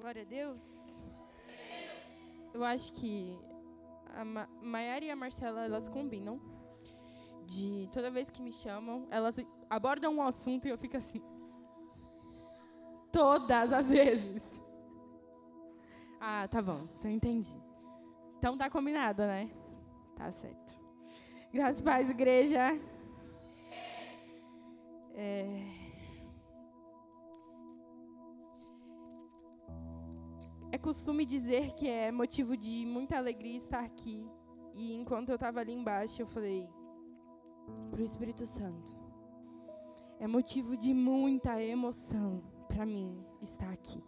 Glória a Deus. Eu acho que a Ma Maiara e a Marcela, elas combinam. De toda vez que me chamam, elas abordam um assunto e eu fico assim. Todas as vezes. Ah, tá bom, então entendi. Então tá combinado, né? Tá certo. Graças a paz, igreja. É... costume dizer que é motivo de muita alegria estar aqui. E enquanto eu estava ali embaixo, eu falei para o Espírito Santo: é motivo de muita emoção para mim estar aqui.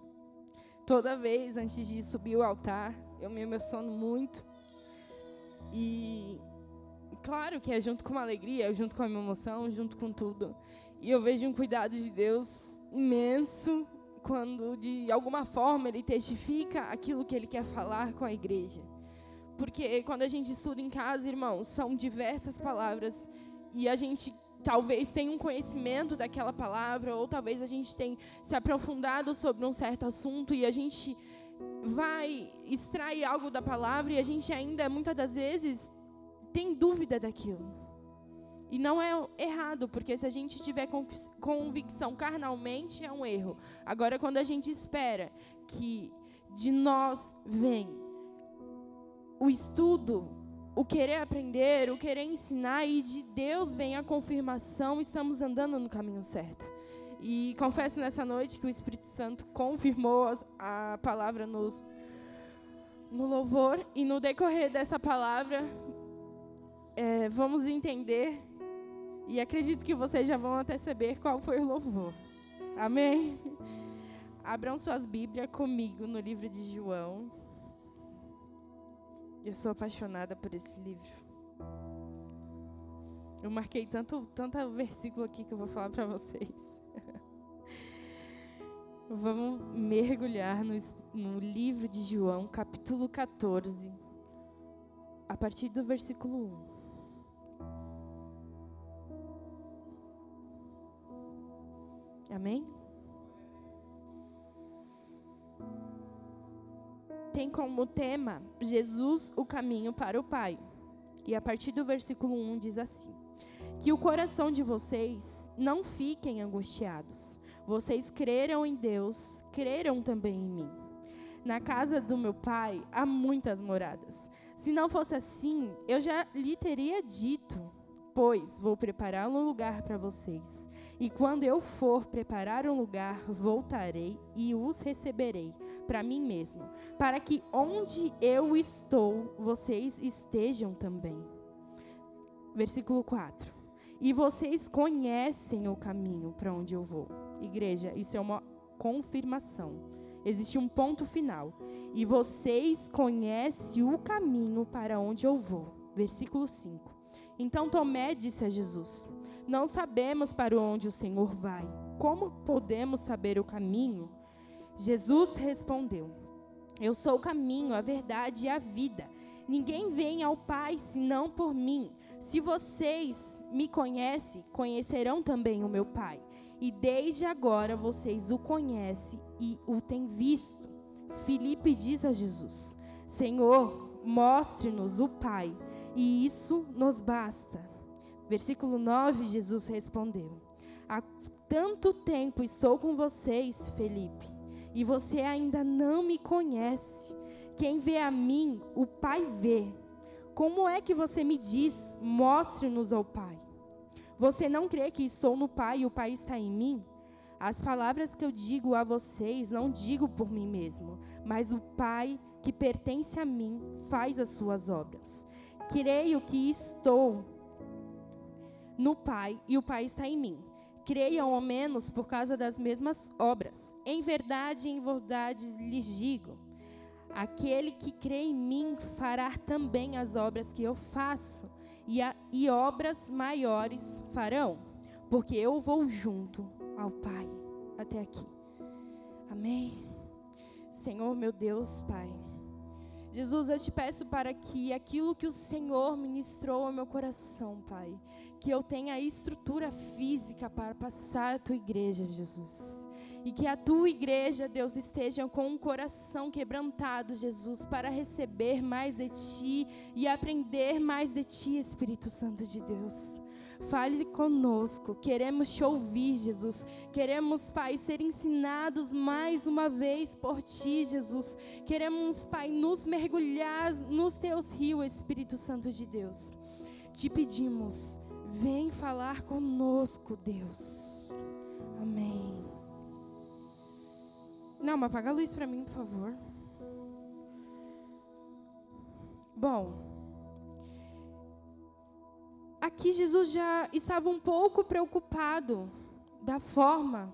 Toda vez antes de subir o altar, eu me emociono muito. E claro que é junto com uma alegria, junto com a minha emoção, junto com tudo. E eu vejo um cuidado de Deus imenso quando de alguma forma ele testifica aquilo que ele quer falar com a igreja. Porque quando a gente estuda em casa, irmãos, são diversas palavras e a gente talvez tenha um conhecimento daquela palavra ou talvez a gente tenha se aprofundado sobre um certo assunto e a gente vai extrair algo da palavra e a gente ainda muitas das vezes tem dúvida daquilo. E não é errado, porque se a gente tiver convicção carnalmente, é um erro. Agora, quando a gente espera que de nós vem o estudo, o querer aprender, o querer ensinar, e de Deus vem a confirmação, estamos andando no caminho certo. E confesso nessa noite que o Espírito Santo confirmou a palavra nos, no louvor, e no decorrer dessa palavra, é, vamos entender e acredito que vocês já vão até saber qual foi o louvor. Amém? Abram suas Bíblias comigo no livro de João. Eu sou apaixonada por esse livro. Eu marquei tanto, tanto versículo aqui que eu vou falar para vocês. Vamos mergulhar no, no livro de João, capítulo 14, a partir do versículo 1. Amém? Tem como tema Jesus, o caminho para o Pai. E a partir do versículo 1 diz assim: Que o coração de vocês não fiquem angustiados. Vocês creram em Deus, creram também em mim. Na casa do meu pai há muitas moradas. Se não fosse assim, eu já lhe teria dito, pois vou preparar um lugar para vocês. E quando eu for preparar um lugar, voltarei e os receberei para mim mesmo, para que onde eu estou, vocês estejam também. Versículo 4. E vocês conhecem o caminho para onde eu vou. Igreja, isso é uma confirmação. Existe um ponto final. E vocês conhecem o caminho para onde eu vou. Versículo 5. Então Tomé disse a Jesus: não sabemos para onde o Senhor vai. Como podemos saber o caminho? Jesus respondeu: Eu sou o caminho, a verdade e a vida. Ninguém vem ao Pai senão por mim. Se vocês me conhecem, conhecerão também o meu Pai. E desde agora vocês o conhecem e o têm visto. Filipe diz a Jesus: Senhor, mostre-nos o Pai, e isso nos basta. Versículo 9, Jesus respondeu: Há tanto tempo estou com vocês, Felipe, e você ainda não me conhece. Quem vê a mim, o Pai vê. Como é que você me diz, mostre-nos ao Pai? Você não crê que sou no Pai e o Pai está em mim? As palavras que eu digo a vocês não digo por mim mesmo, mas o Pai que pertence a mim faz as suas obras. Creio que estou no Pai e o Pai está em mim. Creiam ao menos por causa das mesmas obras. Em verdade, em verdade lhes digo: aquele que crê em mim fará também as obras que eu faço, e, a, e obras maiores farão, porque eu vou junto ao Pai. Até aqui. Amém. Senhor, meu Deus, Pai. Jesus, eu te peço para que aquilo que o Senhor ministrou ao meu coração, Pai, que eu tenha estrutura física para passar a tua igreja, Jesus. E que a tua igreja, Deus, esteja com um coração quebrantado, Jesus, para receber mais de ti e aprender mais de ti, Espírito Santo de Deus. Fale conosco, queremos te ouvir, Jesus. Queremos, Pai, ser ensinados mais uma vez por ti, Jesus. Queremos, Pai, nos mergulhar nos teus rios, Espírito Santo de Deus. Te pedimos, vem falar conosco, Deus. Amém. Não, mas apaga a luz para mim, por favor. Bom, aqui Jesus já estava um pouco preocupado da forma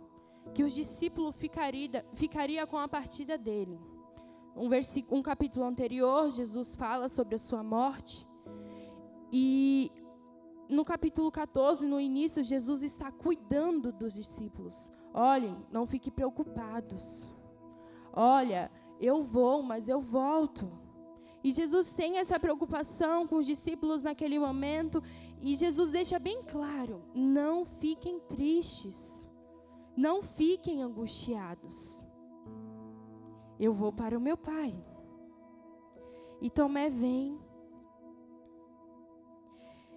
que os discípulos ficaria, ficaria com a partida dele. Um, um capítulo anterior, Jesus fala sobre a sua morte. E no capítulo 14, no início, Jesus está cuidando dos discípulos. Olhem, não fiquem preocupados. Olha, eu vou, mas eu volto. E Jesus tem essa preocupação com os discípulos naquele momento, e Jesus deixa bem claro: não fiquem tristes, não fiquem angustiados. Eu vou para o meu Pai. E Tomé vem.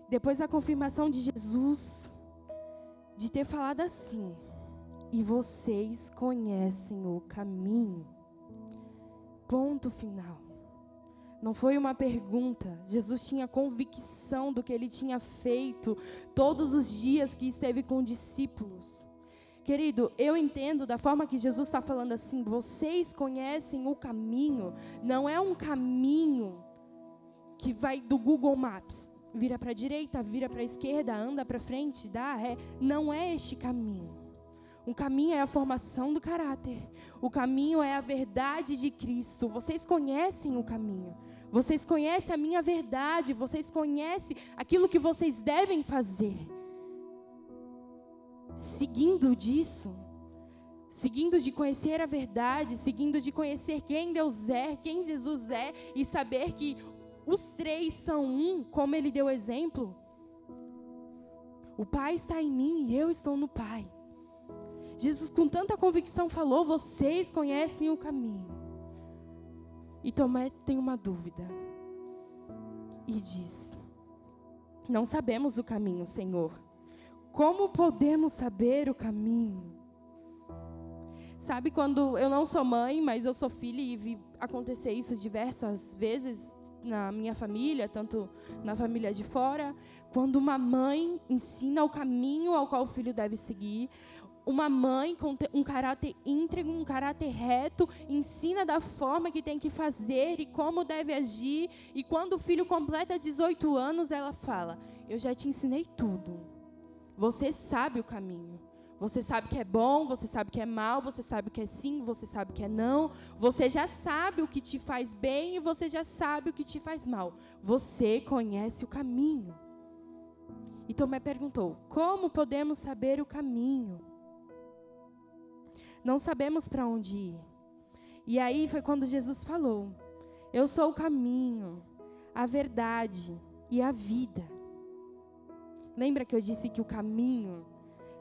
Depois da confirmação de Jesus, de ter falado assim: e vocês conhecem o caminho. Ponto final. Não foi uma pergunta. Jesus tinha convicção do que ele tinha feito todos os dias que esteve com discípulos. Querido, eu entendo da forma que Jesus está falando assim, vocês conhecem o caminho, não é um caminho que vai do Google Maps, vira para a direita, vira para a esquerda, anda para frente, dá ré, não é este caminho. O caminho é a formação do caráter. O caminho é a verdade de Cristo. Vocês conhecem o caminho. Vocês conhecem a minha verdade. Vocês conhecem aquilo que vocês devem fazer. Seguindo disso, seguindo de conhecer a verdade, seguindo de conhecer quem Deus é, quem Jesus é e saber que os três são um, como ele deu exemplo. O Pai está em mim e eu estou no Pai. Jesus, com tanta convicção, falou: Vocês conhecem o caminho. E Tomé tem uma dúvida. E diz: Não sabemos o caminho, Senhor. Como podemos saber o caminho? Sabe quando eu não sou mãe, mas eu sou filha e vi acontecer isso diversas vezes na minha família, tanto na família de fora, quando uma mãe ensina o caminho ao qual o filho deve seguir, uma mãe com um caráter íntegro, um caráter reto, ensina da forma que tem que fazer e como deve agir. E quando o filho completa 18 anos, ela fala: Eu já te ensinei tudo. Você sabe o caminho. Você sabe que é bom, você sabe que é mal, você sabe que é sim, você sabe que é não. Você já sabe o que te faz bem e você já sabe o que te faz mal. Você conhece o caminho. E Tomé perguntou: Como podemos saber o caminho? Não sabemos para onde ir. E aí foi quando Jesus falou: Eu sou o caminho, a verdade e a vida. Lembra que eu disse que o caminho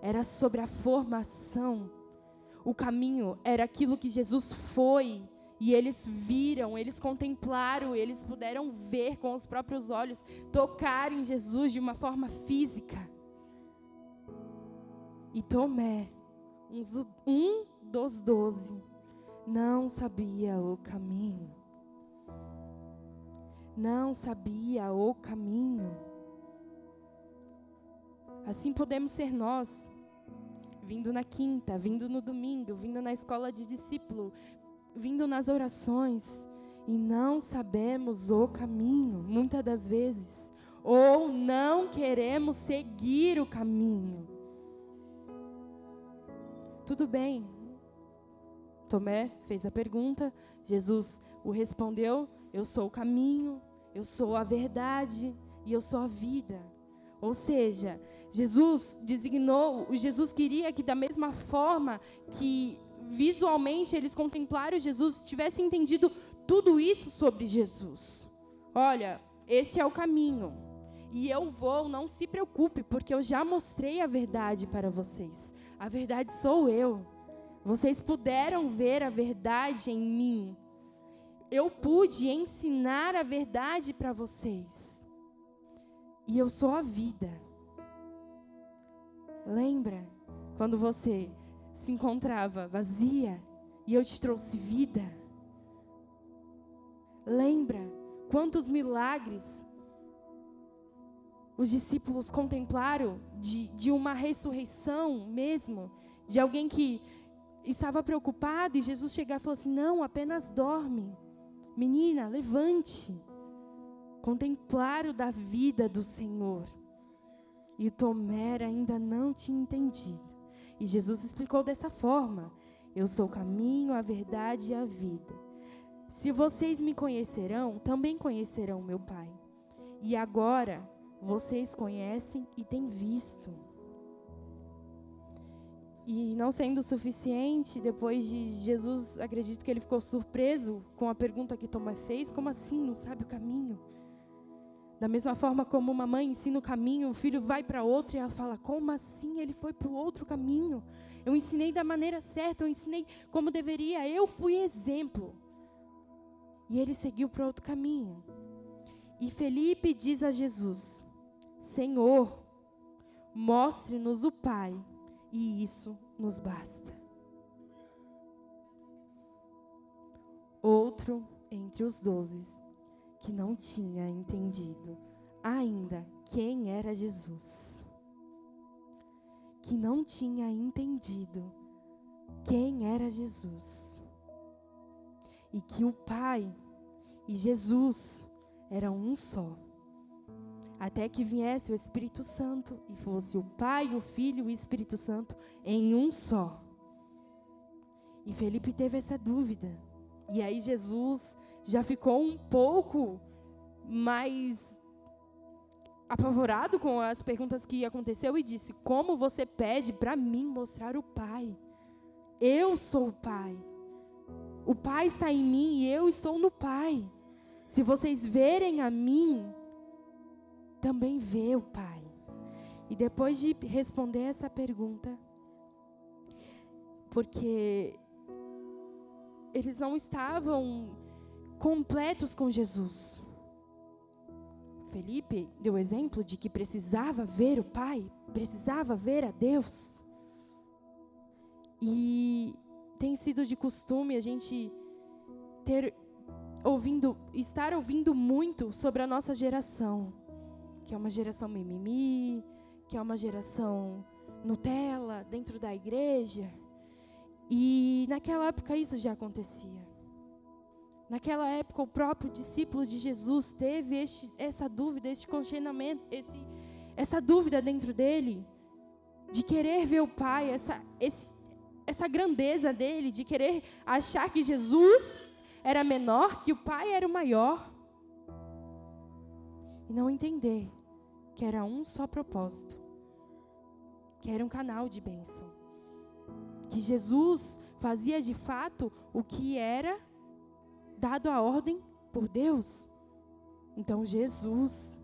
era sobre a formação? O caminho era aquilo que Jesus foi e eles viram, eles contemplaram, eles puderam ver com os próprios olhos, tocar em Jesus de uma forma física. E Tomé, um dos doze não sabia o caminho. Não sabia o caminho. Assim podemos ser nós, vindo na quinta, vindo no domingo, vindo na escola de discípulo, vindo nas orações e não sabemos o caminho, muitas das vezes, ou não queremos seguir o caminho. Tudo bem, Tomé fez a pergunta, Jesus o respondeu: Eu sou o caminho, eu sou a verdade e eu sou a vida. Ou seja, Jesus designou, Jesus queria que da mesma forma que visualmente eles contemplaram Jesus, tivessem entendido tudo isso sobre Jesus. Olha, esse é o caminho. E eu vou, não se preocupe, porque eu já mostrei a verdade para vocês. A verdade sou eu. Vocês puderam ver a verdade em mim. Eu pude ensinar a verdade para vocês. E eu sou a vida. Lembra quando você se encontrava vazia e eu te trouxe vida? Lembra quantos milagres os discípulos contemplaram de, de uma ressurreição mesmo, de alguém que estava preocupado e Jesus chegar e falou assim: Não, apenas dorme. Menina, levante. Contemplaram da vida do Senhor. E Tomé ainda não tinha entendido. E Jesus explicou dessa forma: Eu sou o caminho, a verdade e a vida. Se vocês me conhecerão, também conhecerão meu Pai. E agora vocês conhecem e têm visto. E não sendo suficiente, depois de Jesus, acredito que ele ficou surpreso com a pergunta que Tomé fez: como assim não sabe o caminho? Da mesma forma como uma mãe ensina o caminho, o filho vai para outro e ela fala: como assim ele foi para o outro caminho? Eu ensinei da maneira certa, eu ensinei como deveria, eu fui exemplo. E ele seguiu para outro caminho. E Felipe diz a Jesus: Senhor, mostre-nos o Pai e isso nos basta. Outro entre os doze que não tinha entendido ainda quem era Jesus, que não tinha entendido quem era Jesus, e que o Pai e Jesus eram um só até que viesse o Espírito Santo e fosse o Pai, o Filho e o Espírito Santo em um só. E Felipe teve essa dúvida. E aí Jesus já ficou um pouco mais apavorado com as perguntas que aconteceu e disse: "Como você pede para mim mostrar o Pai? Eu sou o Pai. O Pai está em mim e eu estou no Pai. Se vocês verem a mim, também vê o Pai. E depois de responder essa pergunta, porque eles não estavam completos com Jesus. Felipe deu exemplo de que precisava ver o Pai, precisava ver a Deus. E tem sido de costume a gente ter ouvindo, estar ouvindo muito sobre a nossa geração que é uma geração mimimi, que é uma geração Nutella dentro da igreja. E naquela época isso já acontecia. Naquela época o próprio discípulo de Jesus teve este, essa dúvida, este congestionamento, esse, essa dúvida dentro dele de querer ver o Pai, essa, esse, essa grandeza dele, de querer achar que Jesus era menor, que o Pai era o maior. E não entender que era um só propósito, que era um canal de bênção. Que Jesus fazia de fato o que era dado a ordem por Deus. Então Jesus,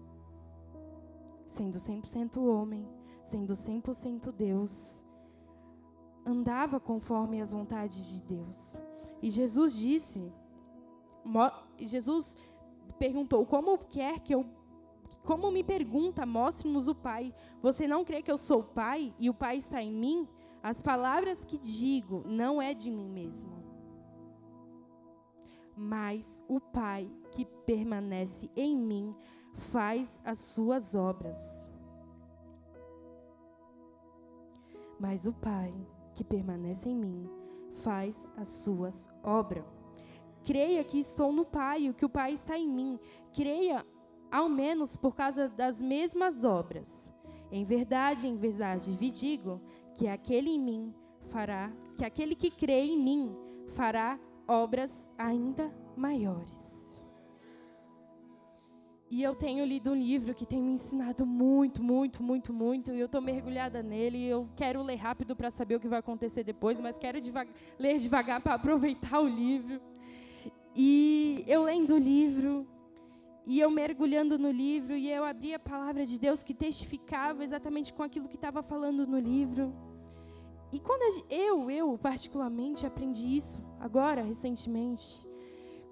sendo 100% homem, sendo 100% Deus, andava conforme as vontades de Deus. E Jesus disse, Jesus perguntou: Como quer que eu como me pergunta, mostre-nos o Pai. Você não crê que eu sou o Pai e o Pai está em mim? As palavras que digo não é de mim mesmo. Mas o Pai que permanece em mim faz as suas obras. Mas o Pai que permanece em mim faz as suas obras. Creia que estou no Pai, o que o Pai está em mim. Creia ao menos por causa das mesmas obras. Em verdade, em verdade, vi digo que aquele em mim fará, que aquele que crê em mim fará obras ainda maiores. E eu tenho lido um livro que tem me ensinado muito, muito, muito, muito, e eu estou mergulhada nele. Eu quero ler rápido para saber o que vai acontecer depois, mas quero ler devagar para aproveitar o livro. E eu lendo o livro, e eu mergulhando no livro, e eu abri a palavra de Deus que testificava exatamente com aquilo que estava falando no livro. E quando eu, eu particularmente aprendi isso agora, recentemente,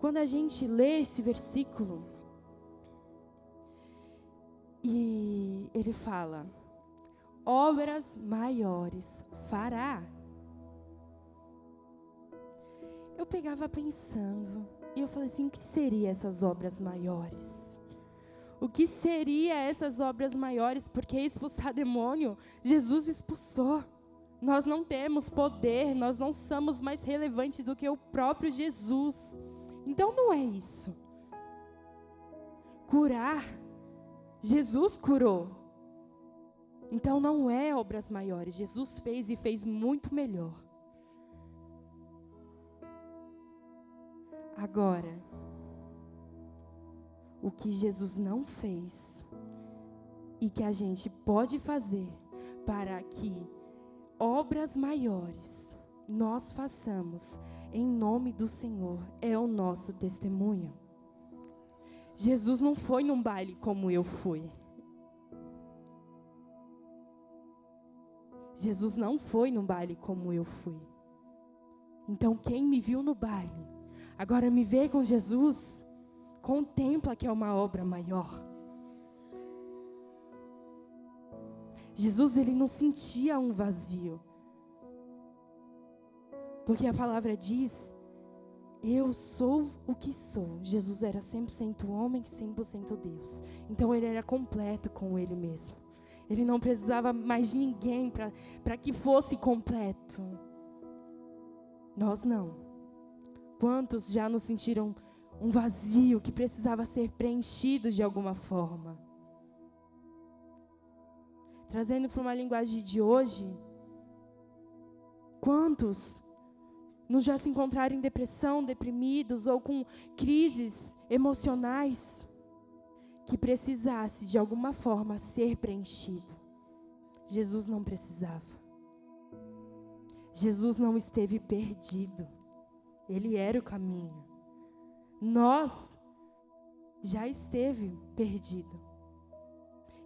quando a gente lê esse versículo, e ele fala: obras maiores fará. Eu pegava pensando, e eu falei assim: o que seriam essas obras maiores? O que seria essas obras maiores? Porque expulsar demônio, Jesus expulsou. Nós não temos poder, nós não somos mais relevantes do que o próprio Jesus. Então não é isso. Curar, Jesus curou. Então não é obras maiores, Jesus fez e fez muito melhor. Agora, o que Jesus não fez e que a gente pode fazer para que obras maiores nós façamos em nome do Senhor é o nosso testemunho. Jesus não foi num baile como eu fui. Jesus não foi num baile como eu fui. Então, quem me viu no baile, agora me vê com Jesus, contempla que é uma obra maior. Jesus, ele não sentia um vazio. Porque a palavra diz: Eu sou o que sou. Jesus era 100% homem e 100% Deus. Então ele era completo com ele mesmo. Ele não precisava mais de ninguém para que fosse completo. Nós não. Quantos já nos sentiram um vazio que precisava ser preenchido de alguma forma? Trazendo para uma linguagem de hoje, quantos nos já se encontraram em depressão, deprimidos ou com crises emocionais? que precisasse de alguma forma ser preenchido. Jesus não precisava. Jesus não esteve perdido. Ele era o caminho. Nós já esteve perdido.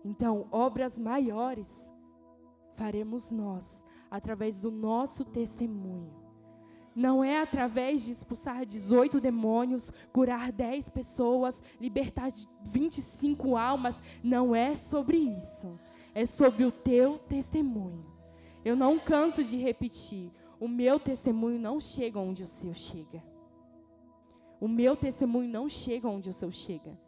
Então, obras maiores faremos nós através do nosso testemunho não é através de expulsar 18 demônios, curar 10 pessoas, libertar 25 almas. Não é sobre isso. É sobre o teu testemunho. Eu não canso de repetir. O meu testemunho não chega onde o seu chega. O meu testemunho não chega onde o seu chega.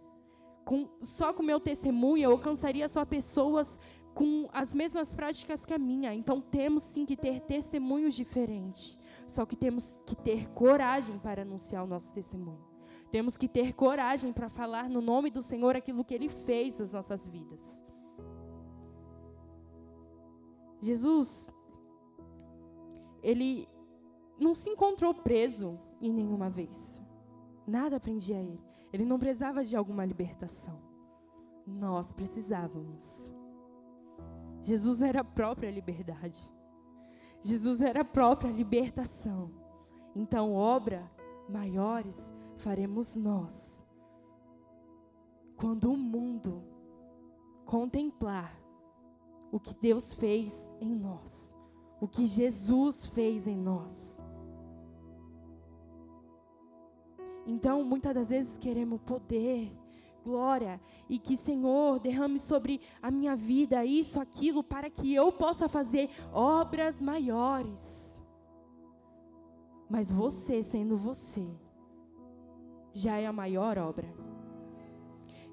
Com, só com o meu testemunho eu alcançaria só pessoas com as mesmas práticas que a minha. Então temos sim que ter testemunhos diferentes. Só que temos que ter coragem para anunciar o nosso testemunho. Temos que ter coragem para falar no nome do Senhor aquilo que Ele fez nas nossas vidas. Jesus, Ele não se encontrou preso em nenhuma vez. Nada prendia Ele. Ele não precisava de alguma libertação. Nós precisávamos. Jesus era a própria liberdade. Jesus era a própria libertação. Então, obra maiores faremos nós. Quando o mundo contemplar o que Deus fez em nós, o que Jesus fez em nós. Então, muitas das vezes queremos poder, glória e que, Senhor, derrame sobre a minha vida isso, aquilo, para que eu possa fazer obras maiores. Mas você, sendo você, já é a maior obra.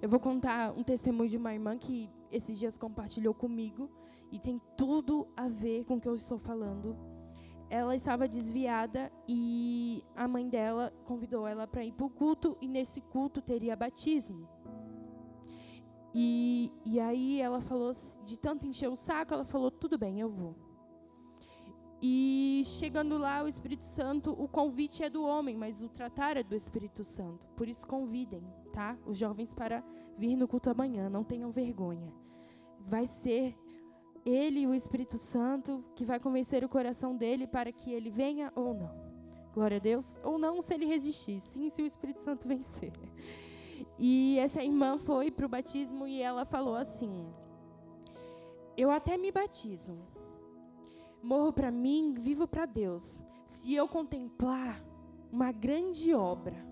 Eu vou contar um testemunho de uma irmã que esses dias compartilhou comigo e tem tudo a ver com o que eu estou falando. Ela estava desviada e a mãe dela convidou ela para ir para o culto e nesse culto teria batismo. E, e aí ela falou, de tanto encher o saco, ela falou: tudo bem, eu vou. E chegando lá, o Espírito Santo, o convite é do homem, mas o tratar é do Espírito Santo. Por isso, convidem, tá? Os jovens para vir no culto amanhã, não tenham vergonha. Vai ser ele, o Espírito Santo, que vai convencer o coração dele para que ele venha ou não. Glória a Deus. Ou não, se ele resistir. Sim, se o Espírito Santo vencer. E essa irmã foi para o batismo e ela falou assim: Eu até me batizo, morro para mim, vivo para Deus. Se eu contemplar uma grande obra.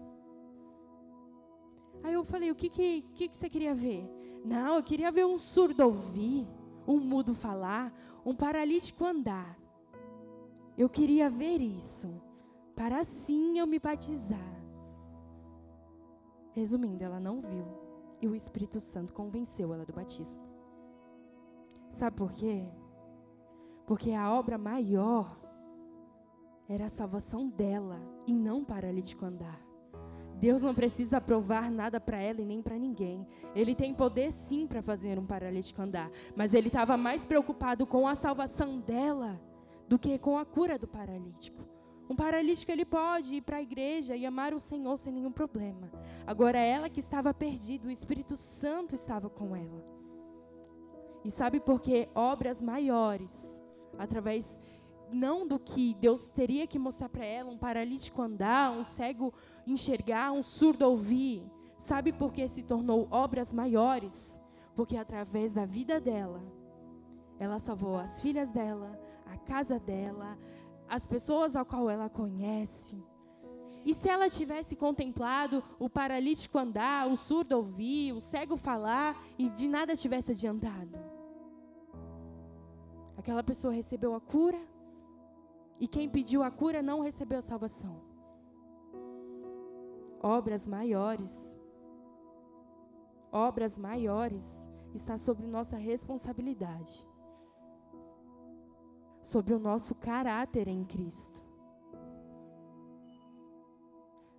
Aí eu falei, o que, que, que, que você queria ver? Não, eu queria ver um surdo ouvir, um mudo falar, um paralítico andar. Eu queria ver isso, para assim eu me batizar. Resumindo, ela não viu. E o Espírito Santo convenceu ela do batismo. Sabe por quê? Porque a obra maior era a salvação dela e não paralítico andar. Deus não precisa provar nada para ela e nem para ninguém. Ele tem poder sim para fazer um paralítico andar, mas ele estava mais preocupado com a salvação dela do que com a cura do paralítico. Um paralítico ele pode ir para a igreja e amar o Senhor sem nenhum problema. Agora ela que estava perdida, o Espírito Santo estava com ela. E sabe por que obras maiores, através não do que Deus teria que mostrar para ela, um paralítico andar, um cego enxergar, um surdo ouvir. Sabe por que se tornou obras maiores? Porque através da vida dela, ela salvou as filhas dela, a casa dela, as pessoas ao qual ela conhece. E se ela tivesse contemplado o paralítico andar, o surdo ouvir, o cego falar e de nada tivesse adiantado? Aquela pessoa recebeu a cura e quem pediu a cura não recebeu a salvação. Obras maiores, obras maiores está sobre nossa responsabilidade sobre o nosso caráter em Cristo.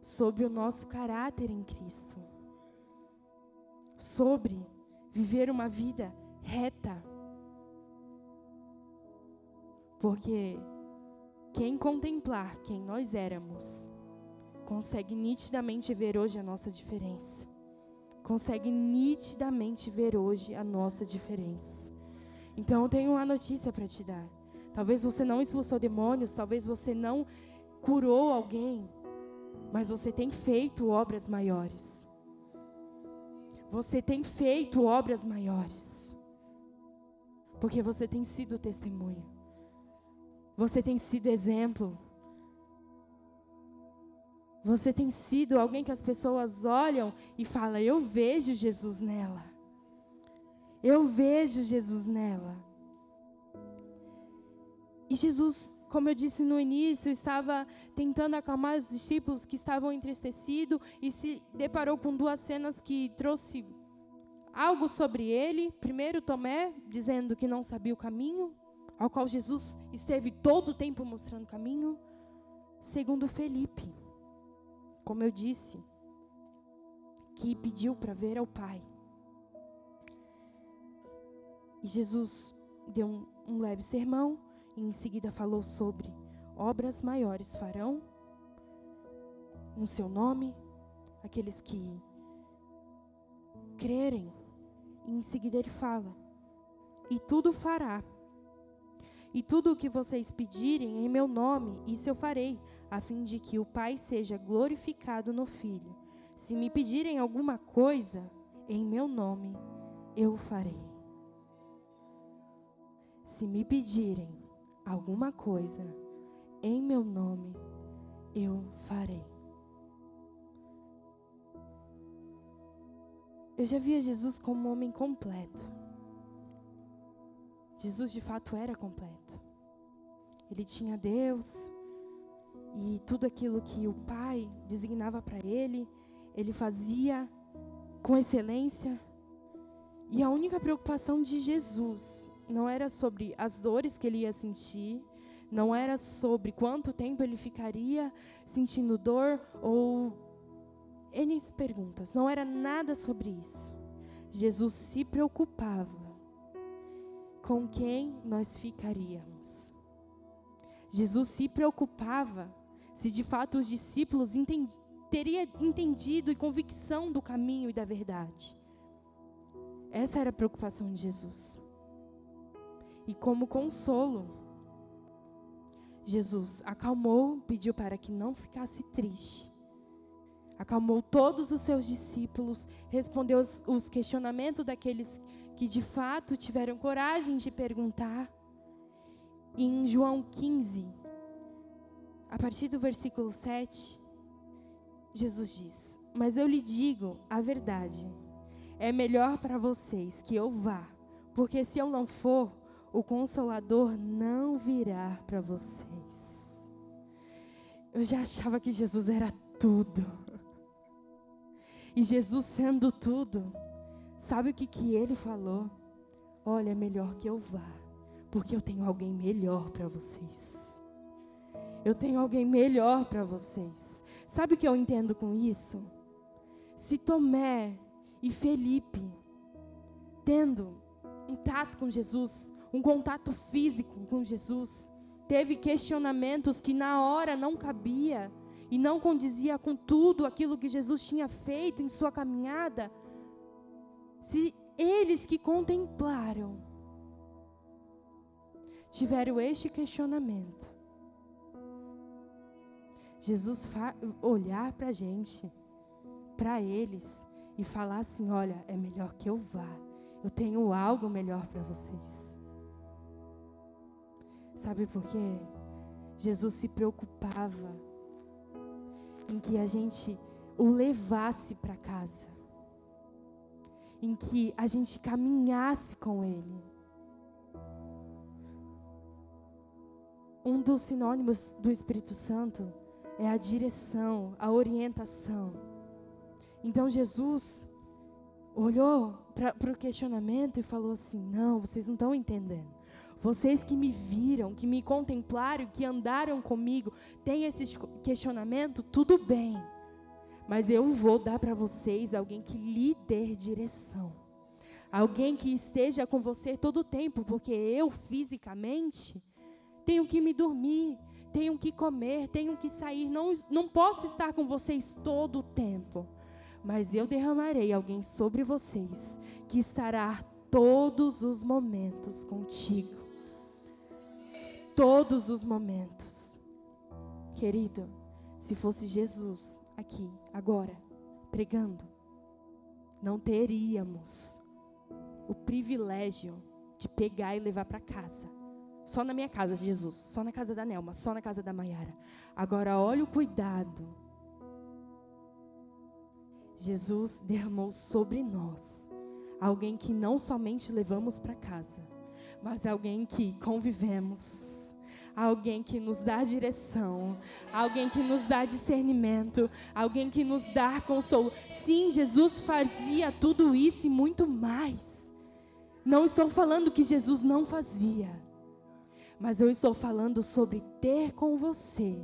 Sobre o nosso caráter em Cristo. Sobre viver uma vida reta. Porque quem contemplar quem nós éramos, consegue nitidamente ver hoje a nossa diferença. Consegue nitidamente ver hoje a nossa diferença. Então eu tenho uma notícia para te dar. Talvez você não expulsou demônios, talvez você não curou alguém, mas você tem feito obras maiores. Você tem feito obras maiores. Porque você tem sido testemunho. Você tem sido exemplo. Você tem sido alguém que as pessoas olham e falam: Eu vejo Jesus nela. Eu vejo Jesus nela. E Jesus, como eu disse no início, estava tentando acalmar os discípulos que estavam entristecidos e se deparou com duas cenas que trouxe algo sobre ele. Primeiro, Tomé, dizendo que não sabia o caminho, ao qual Jesus esteve todo o tempo mostrando o caminho. Segundo, Felipe, como eu disse, que pediu para ver ao Pai. E Jesus deu um, um leve sermão e em seguida falou sobre obras maiores farão no seu nome aqueles que crerem. E em seguida ele fala: E tudo fará. E tudo o que vocês pedirem em meu nome, isso eu farei, a fim de que o Pai seja glorificado no Filho. Se me pedirem alguma coisa em meu nome, eu farei. Se me pedirem alguma coisa em meu nome, eu farei. Eu já via Jesus como um homem completo. Jesus de fato era completo. Ele tinha Deus e tudo aquilo que o Pai designava para ele, ele fazia com excelência. E a única preocupação de Jesus não era sobre as dores que ele ia sentir, não era sobre quanto tempo ele ficaria sentindo dor ou N perguntas, não era nada sobre isso. Jesus se preocupava com quem nós ficaríamos. Jesus se preocupava se de fato os discípulos entendi, teria entendido e convicção do caminho e da verdade. Essa era a preocupação de Jesus. E como consolo, Jesus acalmou, pediu para que não ficasse triste. Acalmou todos os seus discípulos, respondeu os, os questionamentos daqueles que de fato tiveram coragem de perguntar. em João 15, a partir do versículo 7, Jesus diz: Mas eu lhe digo a verdade. É melhor para vocês que eu vá, porque se eu não for, o consolador não virá para vocês. Eu já achava que Jesus era tudo. E Jesus sendo tudo, sabe o que, que ele falou? Olha, é melhor que eu vá, porque eu tenho alguém melhor para vocês. Eu tenho alguém melhor para vocês. Sabe o que eu entendo com isso? Se Tomé e Felipe, tendo um tato com Jesus, um contato físico com Jesus, teve questionamentos que na hora não cabia e não condizia com tudo aquilo que Jesus tinha feito em sua caminhada, se eles que contemplaram tiveram este questionamento, Jesus olhar para a gente, para eles, e falar assim: olha, é melhor que eu vá, eu tenho algo melhor para vocês. Sabe por quê? Jesus se preocupava em que a gente o levasse para casa, em que a gente caminhasse com Ele. Um dos sinônimos do Espírito Santo é a direção, a orientação. Então Jesus olhou para o questionamento e falou assim: Não, vocês não estão entendendo. Vocês que me viram, que me contemplaram, que andaram comigo, têm esse questionamento, tudo bem. Mas eu vou dar para vocês alguém que lhe dê direção. Alguém que esteja com você todo o tempo, porque eu fisicamente tenho que me dormir, tenho que comer, tenho que sair, não, não posso estar com vocês todo o tempo. Mas eu derramarei alguém sobre vocês que estará todos os momentos contigo todos os momentos. Querido, se fosse Jesus aqui, agora, pregando, não teríamos o privilégio de pegar e levar para casa. Só na minha casa, Jesus. Só na casa da Nelma. Só na casa da Maiara. Agora, olha o cuidado. Jesus derramou sobre nós alguém que não somente levamos para casa, mas alguém que convivemos alguém que nos dá direção, alguém que nos dá discernimento, alguém que nos dá consolo. Sim, Jesus fazia tudo isso e muito mais. Não estou falando que Jesus não fazia, mas eu estou falando sobre ter com você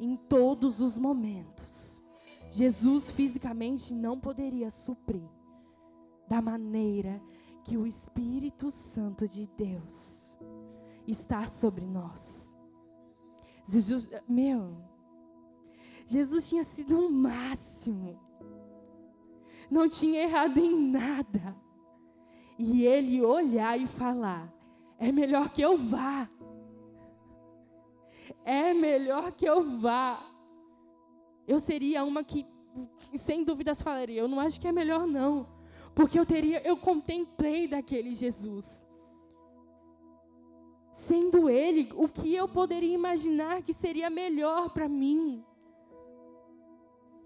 em todos os momentos. Jesus fisicamente não poderia suprir da maneira que o Espírito Santo de Deus está sobre nós. Jesus, meu, Jesus tinha sido o um máximo. Não tinha errado em nada. E ele olhar e falar: é melhor que eu vá. É melhor que eu vá. Eu seria uma que, sem dúvidas, falaria: eu não acho que é melhor, não. Porque eu teria, eu contemplei daquele Jesus sendo Ele o que eu poderia imaginar que seria melhor para mim.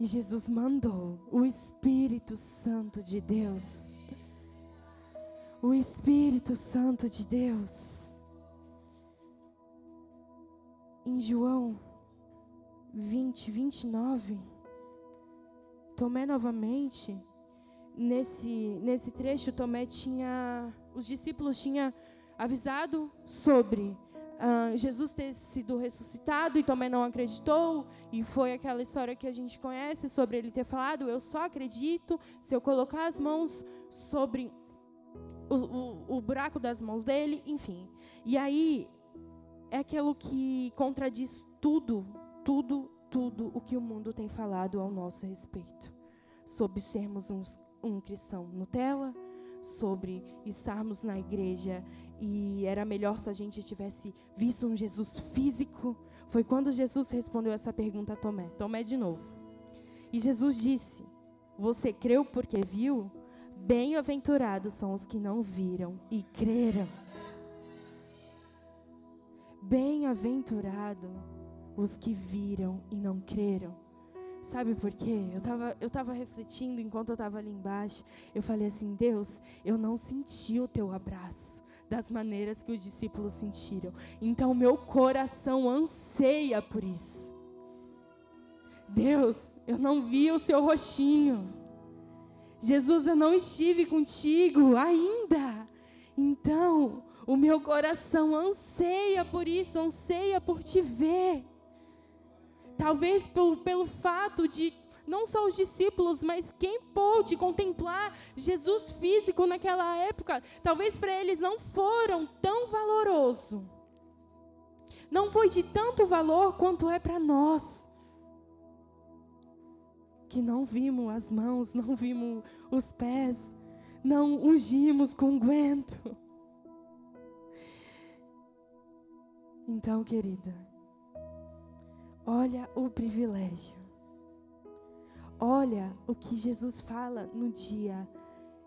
E Jesus mandou o Espírito Santo de Deus. O Espírito Santo de Deus. Em João 20, 29, Tomé novamente, nesse, nesse trecho, Tomé tinha, os discípulos tinham avisado sobre uh, Jesus ter sido ressuscitado e também não acreditou. E foi aquela história que a gente conhece sobre ele ter falado: Eu só acredito se eu colocar as mãos sobre o, o, o buraco das mãos dele, enfim. E aí é aquilo que contradiz tudo, tudo, tudo o que o mundo tem falado ao nosso respeito. Sobre sermos um cristão Nutella, sobre estarmos na igreja e era melhor se a gente tivesse visto um Jesus físico. Foi quando Jesus respondeu essa pergunta a Tomé. Tomé de novo. E Jesus disse: Você creu porque viu? Bem-aventurados são os que não viram e creram. Bem-aventurado os que viram e não creram. Sabe por quê? Eu estava eu tava refletindo enquanto eu estava ali embaixo. Eu falei assim: Deus, eu não senti o teu abraço das maneiras que os discípulos sentiram. Então, meu coração anseia por isso. Deus, eu não vi o seu rostinho. Jesus, eu não estive contigo ainda. Então, o meu coração anseia por isso, anseia por te ver. Talvez pelo, pelo fato de não só os discípulos, mas quem pôde contemplar Jesus físico naquela época, talvez para eles não foram tão valoroso. Não foi de tanto valor quanto é para nós. Que não vimos as mãos, não vimos os pés, não ungimos com guento. Então, querida, olha o privilégio. Olha o que Jesus fala no dia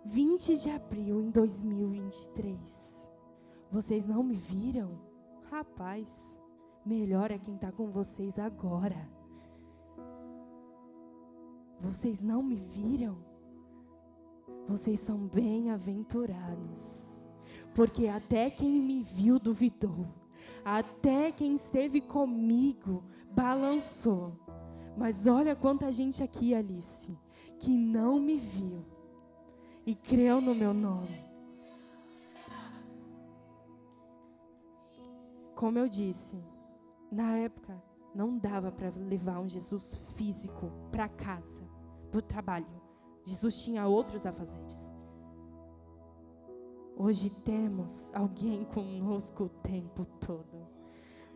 20 de abril em 2023. Vocês não me viram? Rapaz, melhor é quem está com vocês agora. Vocês não me viram? Vocês são bem-aventurados, porque até quem me viu duvidou. Até quem esteve comigo balançou. Mas olha quanta gente aqui, Alice, que não me viu e creu no meu nome. Como eu disse, na época não dava para levar um Jesus físico para casa, para o trabalho. Jesus tinha outros afazeres. Hoje temos alguém conosco o tempo todo.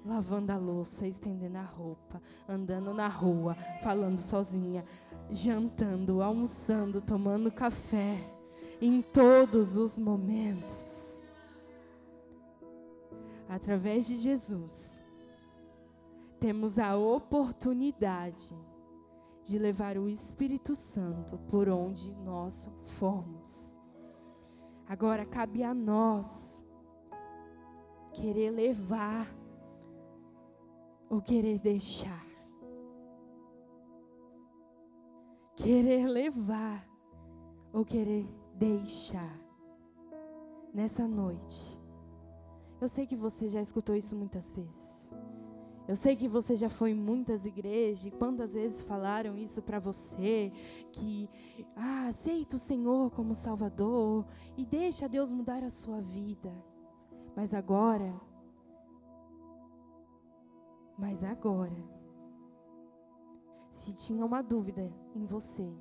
Lavando a louça, estendendo a roupa, andando na rua, falando sozinha, jantando, almoçando, tomando café, em todos os momentos. Através de Jesus, temos a oportunidade de levar o Espírito Santo por onde nós formos. Agora cabe a nós querer levar ou querer deixar. Querer levar ou querer deixar. Nessa noite. Eu sei que você já escutou isso muitas vezes. Eu sei que você já foi em muitas igrejas, quantas vezes falaram isso para você, que ah, aceita o Senhor como Salvador e deixa Deus mudar a sua vida. Mas agora, mas agora, se tinha uma dúvida em você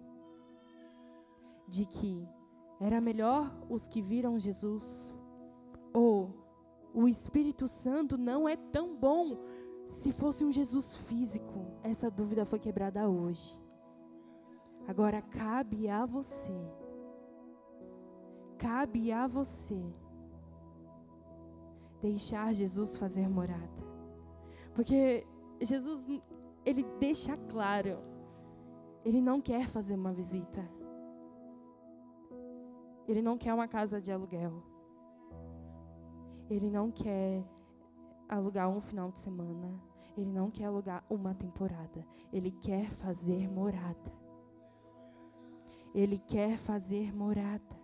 de que era melhor os que viram Jesus ou o Espírito Santo não é tão bom se fosse um Jesus físico, essa dúvida foi quebrada hoje. Agora cabe a você. Cabe a você deixar Jesus fazer morada. Porque Jesus, ele deixa claro, ele não quer fazer uma visita. Ele não quer uma casa de aluguel. Ele não quer alugar um final de semana. Ele não quer alugar uma temporada. Ele quer fazer morada. Ele quer fazer morada.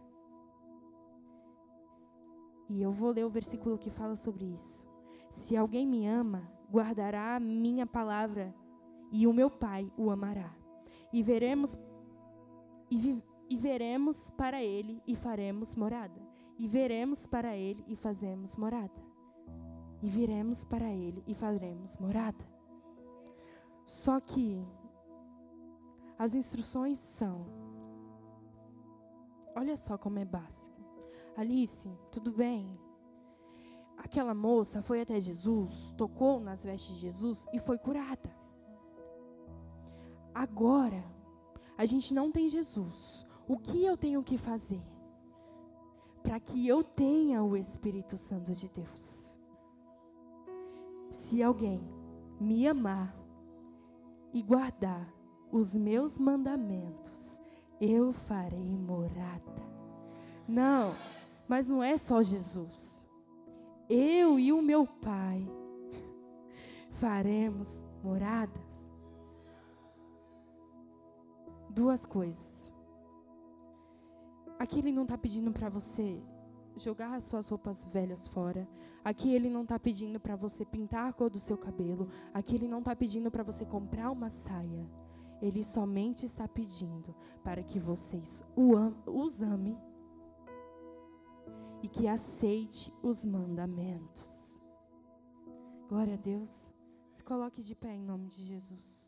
E eu vou ler o versículo que fala sobre isso. Se alguém me ama, guardará a minha palavra, e o meu Pai o amará. E veremos e, vi, e veremos para ele e faremos morada. E veremos para ele e fazemos morada e viremos para ele e faremos morada. Só que as instruções são Olha só como é básico. Alice, tudo bem? Aquela moça foi até Jesus, tocou nas vestes de Jesus e foi curada. Agora, a gente não tem Jesus. O que eu tenho que fazer para que eu tenha o Espírito Santo de Deus? Se alguém me amar e guardar os meus mandamentos, eu farei morada. Não, mas não é só Jesus. Eu e o meu Pai faremos moradas. Duas coisas. Aqui ele não está pedindo para você jogar as suas roupas velhas fora. Aqui ele não está pedindo para você pintar a cor do seu cabelo. Aqui ele não está pedindo para você comprar uma saia. Ele somente está pedindo para que vocês os amem e que aceite os mandamentos. Glória a Deus. Se coloque de pé em nome de Jesus.